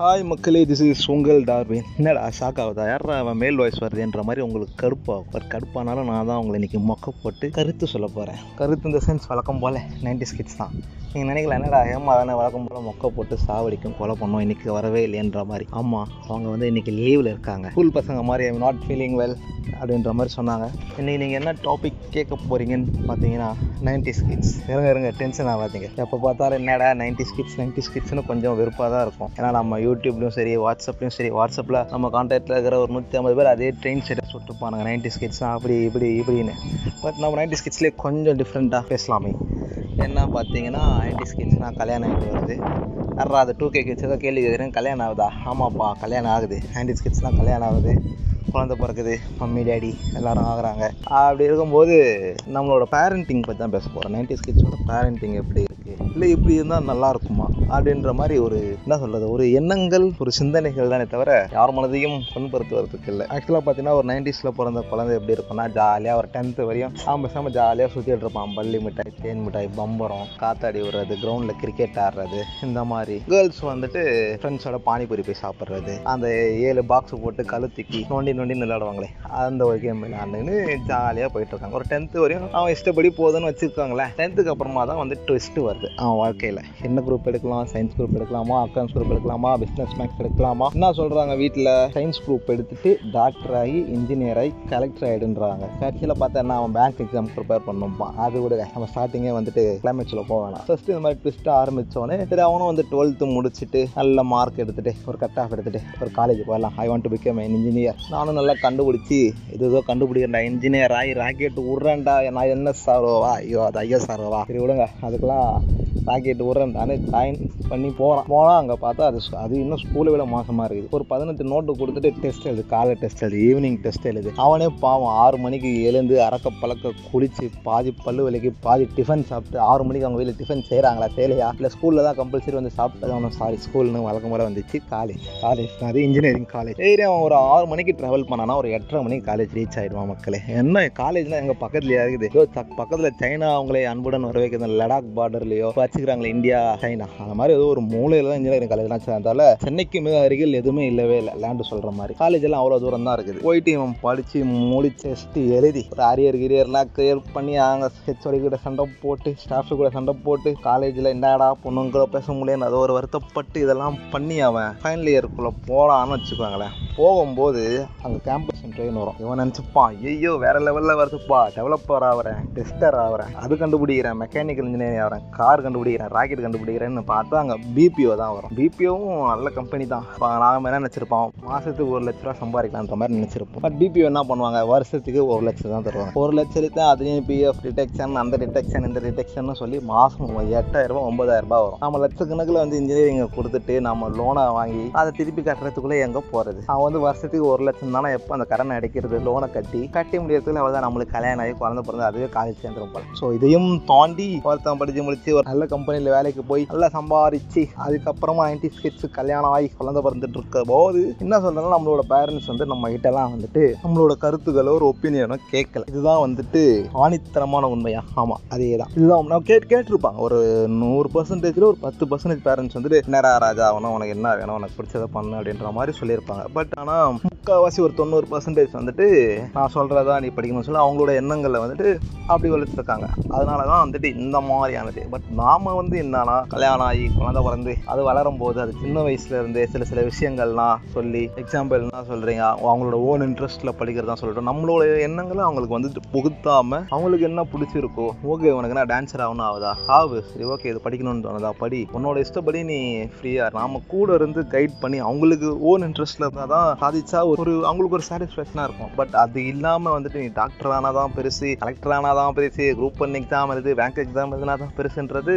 Hi மக்களே this is உங்கள் Darwin. என்னடா ஷாக் ஆகுதா? யாரா அவன் மேல் வாய்ஸ் வருதுன்ற மாதிரி உங்களுக்கு கடுப்பாகும் பட் கடுப்பானாலும் நான் தான் உங்களை இன்னைக்கு மொக்க போட்டு கருத்து சொல்ல போகிறேன் கருத்து இந்த சென்ஸ் வழக்கம் போல் நைன்டி ஸ்கிட்ஸ் தான். நீங்கள் நினைக்கல என்னடா ஏமா தானே வழக்கம் போல் மொக்க போட்டு சாவடிக்கும் கொலை பண்ணோம் இன்னைக்கு வரவே இல்லைன்ற மாதிரி. ஆமாம் அவங்க வந்து இன்னைக்கு லீவில் இருக்காங்க. ஸ்கூல் பசங்க மாதிரி ஐம் நாட் ஃபீலிங் வெல் அப்படின்ற மாதிரி சொன்னாங்க. இன்னைக்கு நீங்கள் என்ன டாபிக் கேட்க போகிறீங்கன்னு பார்த்தீங்கன்னா நைன்டி ஸ்கிட்ஸ் இருங்க இருங்க டென்ஷன் ஆகாதீங்க. எப்போ பார்த்தாலும் என்னடா நைன்டி ஸ்கிட்ஸ் நைன்டி ஸ்கிட்ஸ்னு கொஞ்சம் வெறுப்பாக தான் இருக்கும். ஏன்னா நம்ம யூடியூப்லையும் சரி வாட்ஸ்அப்லையும் சரி வாட்ஸ்அப்பில் நம்ம கான்டாக்டில் இருக்கிற ஒரு நூற்றி ஐம்பது பேர் அதே ட்ரெயின் ஸ்டேட்டஸ் விட்டுப்பானுங்க நைன்டி ஸ்கிட்ஸ்னா அப்படி இப்படி இப்படின்னு. பட் நம்ம நைன்டி ஸ்கிட்ஸ்லேயே கொஞ்சம் டிஃப்ரெண்ட்டாக பேசலாமே. என்ன பார்த்தீங்கன்னா நைன்டி ஸ்கிட்ஸ்னால் கல்யாணம் ஆகிட்டு வருது. யாரா அது டூ கே கிட்ஸ் ஏதோ கேள்வி கேட்குறேன் கல்யாணம் ஆகுதா? ஆமாப்பா கல்யாணம் ஆகுது. நைன்டி ஸ்கிட்ஸ்னால் கல்யாணம் ஆகுது. குழந்த பிறக்குது மம்மி டேடி எல்லாரும் ஆகுறாங்க. அப்படி இருக்கும்போது நம்மளோட பேரண்டிங் பற்றி தான் பேச போகிறோம் நைன்டி கிட்ஸோட பேரண்டிங் எப்படி இருக்குது இல்லை இப்படி இருந்தால் நல்லா இருக்குமா? அப்படின்ற மாதிரி ஒரு என்ன சொல்கிறது ஒரு எண்ணங்கள் ஒரு சிந்தனைகள் தானே தவிர யார் மனதையும் புண்படுத்துவதற்கு இல்லை. ஆக்சுவலாக பார்த்தீங்கன்னா ஒரு நைன்டிஸில் பிறந்த குழந்தை எப்படி இருக்கும்னா ஜாலியாக ஒரு டென்த்து வரையும் அவன் பேசாமல் ஜாலியாக சுற்றிட்டு இருப்பான். பள்ளி மிட்டாய் தேன் மிட்டாய் பம்பரம் காத்தாடி விடுறது கிரவுண்டில் கிரிக்கெட் ஆடுறது இந்த மாதிரி. கேர்ள்ஸ் வந்துட்டு ஃப்ரெண்ட்ஸோட பானிபூரி போய் சாப்பிட்றது அந்த ஏழு பாக்ஸ் போட்டு கழுத்துக்கி நோண்டி நோண்டி விளையாடுவாங்களே அந்த ஒரு கேம் விளையாண்டுன்னு ஜாலியாக போயிட்டு இருக்காங்க ஒரு டென்த்து வரையும் அவன் இஷ்டப்படி போதுன்னு வச்சுருக்காங்களேன் டென்த்துக்கு அப்புறமா தான் வந்து ட்விஸ்ட்டு வருது. அவன் வாழ்க்கையில் என்ன குரூப் எடுக்கலாம் சயின்ஸ் குரூப் எடுக்கலாமா அக்கௌண்ட்ஸ் குரூப் எடுக்கலாமா பிஸ்னஸ் மேக்ஸ் எடுக்கலாமா? என்ன சொல்கிறாங்க வீட்டில் சயின்ஸ் குரூப் எடுத்துட்டு டாக்டர் ஆகி இன்ஜினியர் ஆகி கலெக்டர் ஆகிடுன்றாங்க கடைசியில் பார்த்தா என்ன அவன் பேங்க் எக்ஸாம் ப்ரிப்பேர் பண்ணணும்ப்பா அது கூட நம்ம ஸ்டார்டிங்கே வந்துட்டு கிளைமேக்ஸில் போக வேணாம். ஃபஸ்ட்டு இந்த மாதிரி ட்விஸ்ட்டாக ஆரம்பித்தோடனே சரி அவனும் வந்து டுவெல்த்து முடிச்சுட்டு நல்ல மார்க் எடுத்துகிட்டு ஒரு கட் ஆஃப் எடுத்துகிட்டு ஒரு காலேஜ் போகலாம் I want to become I engineer நானும் நல்லா கண்டுபிடிச்சி இது ஏதோ கண்டுபிடிக்கிறேன் இன்ஜினியர் ஆகி ராக்கெட் விட்றேன்டா நான் என்ன சாரோவா? ஐயோ அது ஐயோ சாரோவா? சரி விடுங்க. அதுக்கெல்லாம் ராக்கெட் விட்றேன்டான்னு ஜாயின் பண்ணி போகிறான் போனால் அங்கே பார்த்தா அது அது இன்னும் ஸ்கூலை விட மோசமாக இருக்குது. ஒரு பதினெட்டு நோட்டு கொடுத்துட்டு டெஸ்ட் எழுது. காலை டெஸ்ட் எழுது. ஈவினிங் டெஸ்ட் எழுது. அவனே பாவம் ஆறு மணிக்கு எழுந்து அறக்க பழக்க குளித்து பாதி பல்லு விலைக்கு பாதி டிஃபன் சாப்பிட்டு ஆறு மணிக்கு அவங்க வீட்டில் டிஃபன் செய்கிறாங்களா செய்யலையா? இல்லை ஸ்கூலில் தான் கம்பல்சரி வந்து சாப்பிட்டு அவனும் சாரி ஸ்கூல்னு வழக்கம் போல வந்துச்சு. காலேஜ் காலேஜ் அது இன்ஜினியரிங் காலேஜ் சரி அவன் ஒரு ஆறு மணிக்கு ட்ராவல் பண்ணானா? ஒரு எட்டரை மணிக்கு காலேஜ் ரீச் ஆகிடுவான் மக்களே. என்ன காலேஜ்லாம் எங்கள் பக்கத்துலேயே இருக்குது? ஏதோ பக்கத்தில் சைனா அவங்களே அன்புடன் வர வைக்கிற லடாக் பார்டர்லையோ வச்சுக்கிறாங்களே இந்தியா சைனா. அந்த மாதிரி ஏதோ ஒரு மூலையில் தான் இன்ஜினியரிங் காலேஜ்லாம் சேர்ந்தால சென்னைக்கு மிக அருகில் எதுவுமே இல்லவே இல்லை லேண்டு சொல்கிற மாதிரி. காலேஜ் எல்லாம் அவ்வளோ தூரம் தான் இருக்குது போயிட்டு இவன் படித்து முடிச்சு எழுதி ஒரு அரியர் கிரியர்லாம் கிளியர் பண்ணி அவங்க ஹெச்ஓடி கூட சண்டை போட்டு ஸ்டாஃப் கூட சண்டை போட்டு காலேஜில் என்னடா பொண்ணுங்களோ பேச முடியாது அது ஒரு வருத்தப்பட்டு இதெல்லாம் பண்ணி அவன் ஃபைனல் இயர்க்குள்ளே போகலான்னு வச்சுக்கோங்களேன். போகும்போது அங்கே கேம்பஸ் ட்ரெயின் வரும். இவன் நினச்சிப்பான் ஐயோ வேற லெவலில் வருதுப்பா டெவலப்பர் ஆகிறேன் டெஸ்டர் ஆகிறேன் அது கண்டுபிடிக்கிறேன் மெக்கானிக்கல் இன்ஜினியரிங் ஆகிறேன் கார் கண்டுபிடிக்கிறேன் ராக்கெட் கண்டுபிடிக்கிறேன்னு பார்த்தா அங்கே பிபிஓ தான் வரும். பிபிஓவும் நல்ல கம்பெனி தான். இப்போ என்ன நினச்சிருப்போம்? மாதத்துக்கு ஒரு லட்ச ரூபா சம்பாதிக்கலான்ற மாதிரி நினச்சிருப்போம். பட் பிபிஓ என்ன பண்ணுவாங்க? வருஷத்துக்கு ஒரு லட்சம் தான் தருவாங்க. ஒரு லட்சத்துக்கு அதுலேயும் பிஎஃப் டிடெக்ஷன் அந்த டிடெக்ஷன் இந்த டிடெக்ஷன் சொல்லி மாதம் எட்டாயிரம் ரூபாய் ஒன்பதாயிரம் ரூபாய் வரும். நம்ம லட்சக்கணக்கில் வந்து இன்ஜினியரிங்கை கொடுத்துட்டு நம்ம லோனை வாங்கி அதை திருப்பி கட்டுறதுக்குள்ளே எங்கே போகிறது அவன் வந்து வருஷத்துக்கு ஒரு லட்சம் தானே எப்போ அந்த கடனை அடைக்கிறது லோனை கட்டி கட்டி முடியறதுக்குள்ள அவ்வளோதான் நம்மளுக்கு கல்யாணம் ஆகி குழந்தை பிறந்து அதுவே காலேஜ் சேர்ந்துரும் போல. ஸோ இதையும் தாண்டி ஒருத்தன் படித்து முடிச்சு ஒரு நல்ல கம்பெனியில் வேலைக்கு போய் நல்லா சம்பாரித்து அதுக்கப்புறமா நைன்டி ஸ்கிட்ஸ் கல்யாணம் ஆகி குழந்தை பிறந்துட்டு இருக்க போது என்ன சொல்றதுன்னா நம்மளோட பேரண்ட்ஸ் வந்து நம்ம கிட்டலாம் வந்துட்டு நம்மளோட கருத்துக்களோ ஒரு ஒப்பீனியனோ கேட்கல. இதுதான் வந்துட்டு ஆணித்தரமான உண்மையா? ஆமாம் அதே தான் இதுதான் நான் கேட் கேட்டிருப்பாங்க. ஒரு நூறு பர்சன்டேஜில் ஒரு பத்து பர்சன்டேஜ் பேரண்ட்ஸ் வந்துட்டு என்னடா ராஜா ஆகணும் உனக்கு என்ன வேணும்? உனக்கு பிடிச்சதை பண்ணு அப்படின்ற மாதிரி சொல்லியிருப்பாங்க. பட் ஆனால் முக்கால்வாசி ஒரு தொண்ணூறு பர்சன்டேஜ் வந்துட்டு நான் சொல்கிறதா நீ படிக்கணும்னு சொல்லி அவங்களோட எண்ணங்களை வந்துட்டு அப்படி வளர்த்துருக்காங்க. அதனால தான் வந்துட்டு இந்த மாதிரியானது. பட் நாம் வந்து என்னன்னா கல்யாணம் ஆகி குழந்தை பிறந்து அது வளரும் போது அது சின்ன வயசுலேருந்தே சில சில விஷயங்கள்லாம் சொல்லி எக்ஸாம்பிள்னா சொல்கிறீங்க அவங்களோட ஓன் இன்ட்ரெஸ்ட்டில் படிக்கிறதா சொல்லட்டும். நம்மளோட எண்ணங்களை அவங்களுக்கு வந்துட்டு புகுத்தாமல் அவங்களுக்கு என்ன பிடிச்சிருக்கோ ஓகே உனக்கு என்ன டான்ஸர் ஆகணும் ஆகுதா? ஆகு. சரி ஓகே இது படிக்கணும்னு தோணுதா? படி. உன்னோட இஷ்டப்படி நீ ஃப்ரீயாக நாம கூட இருந்து கைட் பண்ணி அவங்களுக்கு ஓன் இன்ட்ரெஸ்ட்டில் இருந்தால் தான் சாதிச்சா ஒரு அவங்களுக்கு ஒரு சாட்டிஸ்ஃபேக்ஷனாக இருக்கும். பட் அது இல்லாமல் வந்துட்டு நீ டாக்டர் ஆனால் தான் பெருசு கலெக்டர் ஆனால் தான் பெருசு குரூப் ஒன் எக்ஸாம் எழுது பேங்க் எக்ஸாம் எழுதுனா தான் பெருசுன்றது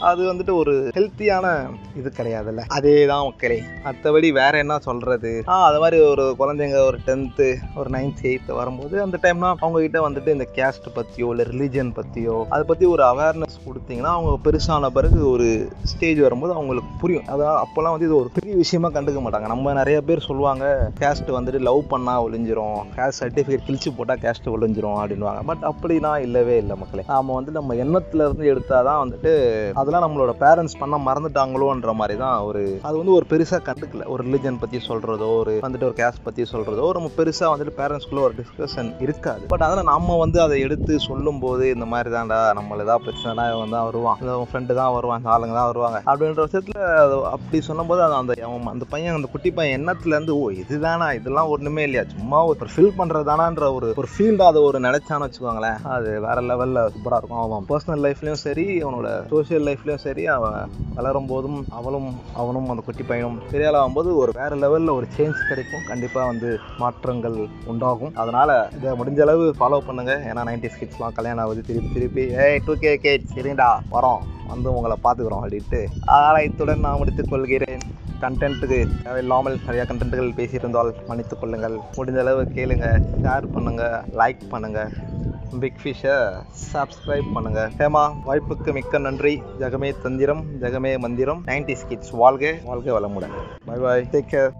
அது வந்துட்டு ஒரு ஹெல்த்தியான இது கிடையாதுல்ல. அதே தான் மக்களே. மற்றபடி வேற என்ன சொல்றது? ஆ அது மாதிரி ஒரு குழந்தைங்க ஒரு டென்த்து ஒரு நைன்த் எயித்து வரும்போது அந்த டைம்னா அவங்க கிட்ட வந்துட்டு இந்த கேஸ்ட் பற்றியோ இல்லை ரிலீஜன் பற்றியோ அதை பற்றி ஒரு அவேர்னஸ் கொடுத்தீங்கன்னா அவங்க பெருசான பிறகு ஒரு ஸ்டேஜ் வரும்போது அவங்களுக்கு புரியும். அதான் அப்போல்லாம் வந்து இது ஒரு பெரிய விஷயமா கண்டுக்க மாட்டாங்க. நம்ம நிறைய பேர் சொல்லுவாங்க கேஸ்ட் வந்துட்டு லவ் பண்ணா ஒழிஞ்சிரும் கேஸ்ட் சர்டிஃபிகேட் கிழிச்சு போட்டால் கேஸ்ட் ஒழிஞ்சிரும் அப்படின்வாங்க பட் அப்படிலாம் இல்லவே இல்லை மக்களே. நாம வந்து நம்ம எண்ணத்துல இருந்து எடுத்தாதான் வந்துட்டு அதெல்லாம் நம்மளோட பேரண்ட்ஸ் பண்ண மறந்துட்டாங்களோன்ற மாதிரி தான் ஒரு அது வந்து ஒரு பெருசாக கண்டுக்கல ஒரு ரிலிஜன் பற்றி சொல்கிறதோ ஒரு வந்துட்டு ஒரு கேஸ்ட் பற்றி சொல்கிறதோ நம்ம பெருசாக வந்துட்டு பேரண்ட்ஸ்குள்ளே ஒரு டிஸ்கஷன் இருக்காது. பட் அதில் நம்ம வந்து அதை எடுத்து சொல்லும்போது இந்த மாதிரி தான்டா நம்மள ஏதாவது பிரச்சனைனா இவன் தான் வருவான். இல்லை உன் ஃப்ரெண்டு தான் வருவான் ஆளுங்க தான் வருவாங்க. அப்படின்ற விஷயத்தில் அப்படி சொல்லும்போது அது அந்த அவன் அந்த பையன் அந்த குட்டி பையன் எண்ணத்துலேருந்து ஓ இதுதானா? இதெல்லாம் ஒன்றுமே இல்லையா? சும்மா ஒரு ஃபில் பண்ணுறது ஒரு ஒரு ஃபீல்டாக அதை ஒரு நினைச்சான்னு வச்சுக்கோங்களேன். அது வேற லெவலில் சூப்பராக இருக்கும். அவன் பர்சனல் லைஃப்லையும் சரி அவனோட சோஷியல் லைஃப்லையும் சரி அவன் வளரும் போதும் அவளும் அவனும் அந்த குட்டி பையனும் பெரியாள் ஆகும்போது ஒரு வேற லெவலில் ஒரு சேஞ்ச் கிடைக்கும். கண்டிப்பாக வந்து மாற்றங்கள் உண்டாகும். அதனால் இதை முடிஞ்ச அளவு ஃபாலோ பண்ணுங்க. ஏன்னா நைன்டி கிட்ஸ்லாம் கல்யாணம் ஆகுது. திருப்பி திருப்பி ஏய் டூ கே கே சரிடா வரோம். வந்து உங்களை பார்த்துக்குறோம் அப்படின்ட்டு அதனால் இத்துடன் நான் முடித்துக் கொள்கிறேன். கண்டென்ட்டுக்கு தேவையில்லாமல் நிறையா கண்டென்ட்டுகள் பேசியிருந்தால் மன்னித்துக் கொள்ளுங்கள். முடிஞ்ச அளவு கேளுங்க ஷேர் பண்ணுங்கள் லைக் பண்ணுங்கள் பிக் ஃபிஷ்ஷை சப்ஸ்கிரைப் பண்ணுங்க. ஹேமா வாய்ப்புக்கு மிக்க நன்றி. ஜெகமே தந்திரம் ஜெகமே மந்திரம். நைன்டி கிட்ஸ் வாழ்க வாழ்க வளமுடன். Bye bye take care